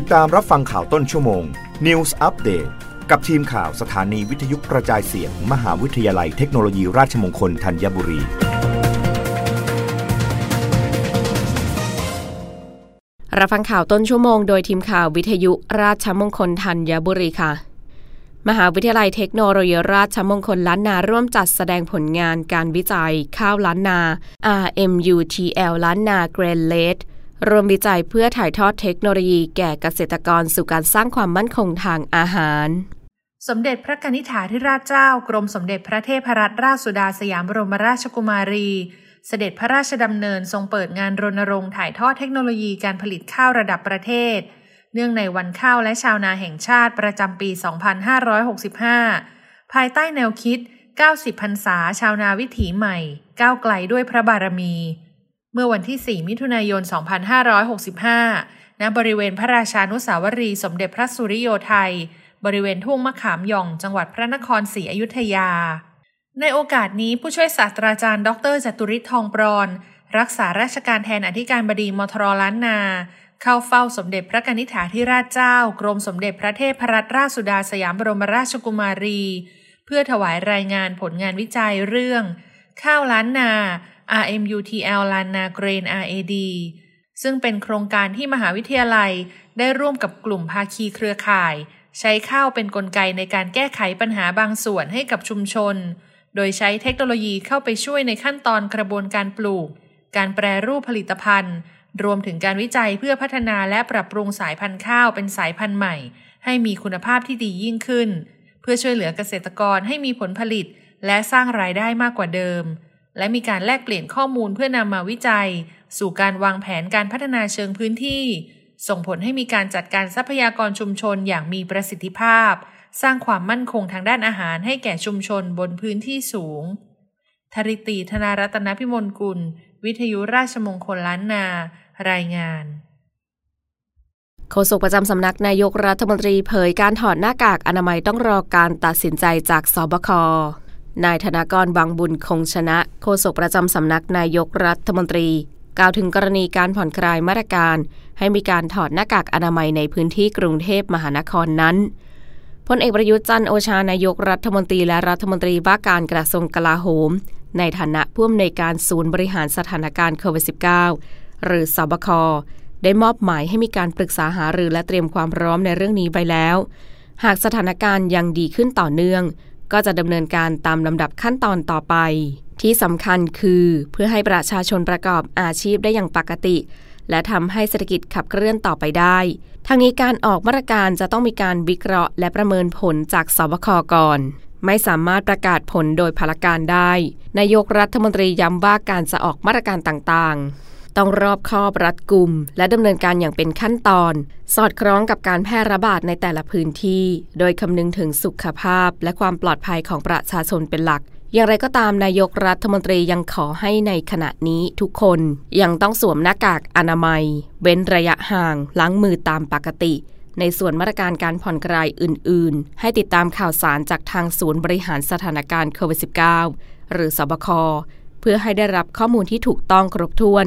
ติดตามรับฟังข่าวต้นชั่วโมง News Update กับทีมข่าวสถานีวิทยุกระจายเสียง มหาวิทยาลัยเทคโนโลยีราชมงคลธัญบุรี รับฟังข่าวต้นชั่วโมงโดยทีมข่าววิทยุราชมงคลธัญบุรีค่ะ มหาวิทยาลัยเทคโนโลยีราชมงคลล้านนาร่วมจัดแสดงผลงานการวิจัย ข้าวล้านนา RMUTL ล้านนาเกรนเลด รวมวิจัยเพื่อถ่ายทอดเทคโนโลยีแก่เกษตรกรสู่การสร้างความมั่นคงทางอาหาร สมเด็จพระนิษฐาธิราชเจ้ากรมสมเด็จพระเทพรัตนราชสุดาสยามบรมราชกุมารี เสด็จพระราชดำเนินทรงเปิดงานรณรงค์ถ่ายทอดเทคโนโลยีการผลิตข้าวระดับประเทศ เนื่องในวันข้าวและชาวนาแห่งชาติประจำปี 2565 ภายใต้แนวคิด 90พรรษาชาวนาวิถีใหม่ ก้าวไกลด้วยพระบารมี เมื่อวันที่ 4 มิถุนายน 2565 ณ บริเวณพระราชานุสาวรีสมเด็จพระสุริโยไทย บริเวณทุ่งมะขามหย่อง จังหวัดพระนครศรีอยุธยา ในโอกาสนี้ผู้ช่วยศาสตราจารย์ ดรจตุริศทองปรอนรักษาราชการแทนอธิการบดีมทรล้านนา เข้าเฝ้าสมเด็จพระนิษฐาธิราชเจ้า กรมสมเด็จพระเทพรัตนราชสุดาสยามบรมราชกุมารี เพื่อถวายรายงานผลงานวิจัยเรื่อง ข้าวล้านนา RMUTL ลานนาเกรน RAD ซึ่งเป็นโครงการที่มหาวิทยาลัยได้ร่วมกับกลุ่มภาคีเครือข่าย ใช้ข้าวเป็นนกลไกในการแก้ไขปัญหาบางส่วนให้กับชุมชน โดยใช้เทคโนโลยีเข้าไปช่วยในขั้นตอนกระบวนการปลูก การแปรรูปผลิตภัณฑ์ รวมถึงการวิจัยเพื่อพัฒนาและปรับปรุงสายพันธุ์ข้าวเป็นสายพันธุ์ใหม่ ให้มีคุณภาพที่ดียิ่งขึ้น เพื่อช่วยเหลือเกษตรกรให้มีผลผลิต และสร้างรายได้มากกว่าเดิม และมีการแลกเปลี่ยนข้อมูลเพื่อนำมาวิจัย สู่การวางแผนการพัฒนาเชิงพื้นที่ ส่งผลให้มีการจัดการทรัพยากรชุมชนอย่างมีประสิทธิภาพ สร้างความมั่นคงทางด้านอาหารให้แก่ชุมชนบนพื้นที่สูงธริตีธนารัตนพิมลกุล วิทยุราชมงคลล้านนา รายงานโฆษกประจำสำนักนายกรัฐมนตรีเผยการถอดหน้ากากอนามัยต้องรอการตัดสินใจจากสบค นายธนากรบางบุญคงชนะโฆษกประจำสำนักนายกรัฐมนตรี กล่าวถึงกรณีการผ่อนคลายมาตรการ ให้มีการถอดหน้ากากอนามัยในพื้นที่กรุงเทพมหานครนั้นพลเอกประยุทธ์จันโอชานายกรัฐมนตรีและรัฐมนตรีว่าการกระทรวงกลาโหม ในฐานะผู้อำนวยการศูนย์บริหารสถานการณ์โควิด -19 หรือสบคได้มอบหมายให้มีการปรึกษาหารือและเตรียมความพร้อมในเรื่องนี้ไว้แล้ว หากสถานการณ์ยังดีขึ้นต่อเนื่อง ก็จะดำเนินการตามลำดับขั้นตอนต่อไป ที่สำคัญคือเพื่อให้ประชาชนประกอบอาชีพได้อย่างปกติ และทำให้เศรษฐกิจขับเคลื่อนต่อไปได้ทางนี้การออกมาตรการจะต้องมีการวิเคราะห์ และประเมินผลจากสบคก่อนไม่สามารถประกาศผลโดยพลการได้ นายกรัฐมนตรีย้ำว่าการจะออกมาตรการต่างๆ ต้องรอบคอบรัดกุม และดำเนินการอย่างเป็นขั้นตอน สอดคล้องกับการแพร่ระบาดในแต่ละพื้นที่ โดยคำนึงถึงสุขภาพ และความปลอดภัยของประชาชนเป็นหลักอย่างไรก็ตามนายกรัฐมนตรียังขอให้ในขณะนี้ทุกคนยังต้องสวมหน้ากากอนามัย เว้นระยะห่างล้างมือตามปกติ ในส่วนมาตรการการผ่อนคลายอื่น ๆ ให้ติดตามข่าวสารจากทางศูนย์บริหารสถานการณ์โควิด -19 หรือสบค เพื่อให้ได้รับข้อมูลที่ถูกต้องครบถ้วน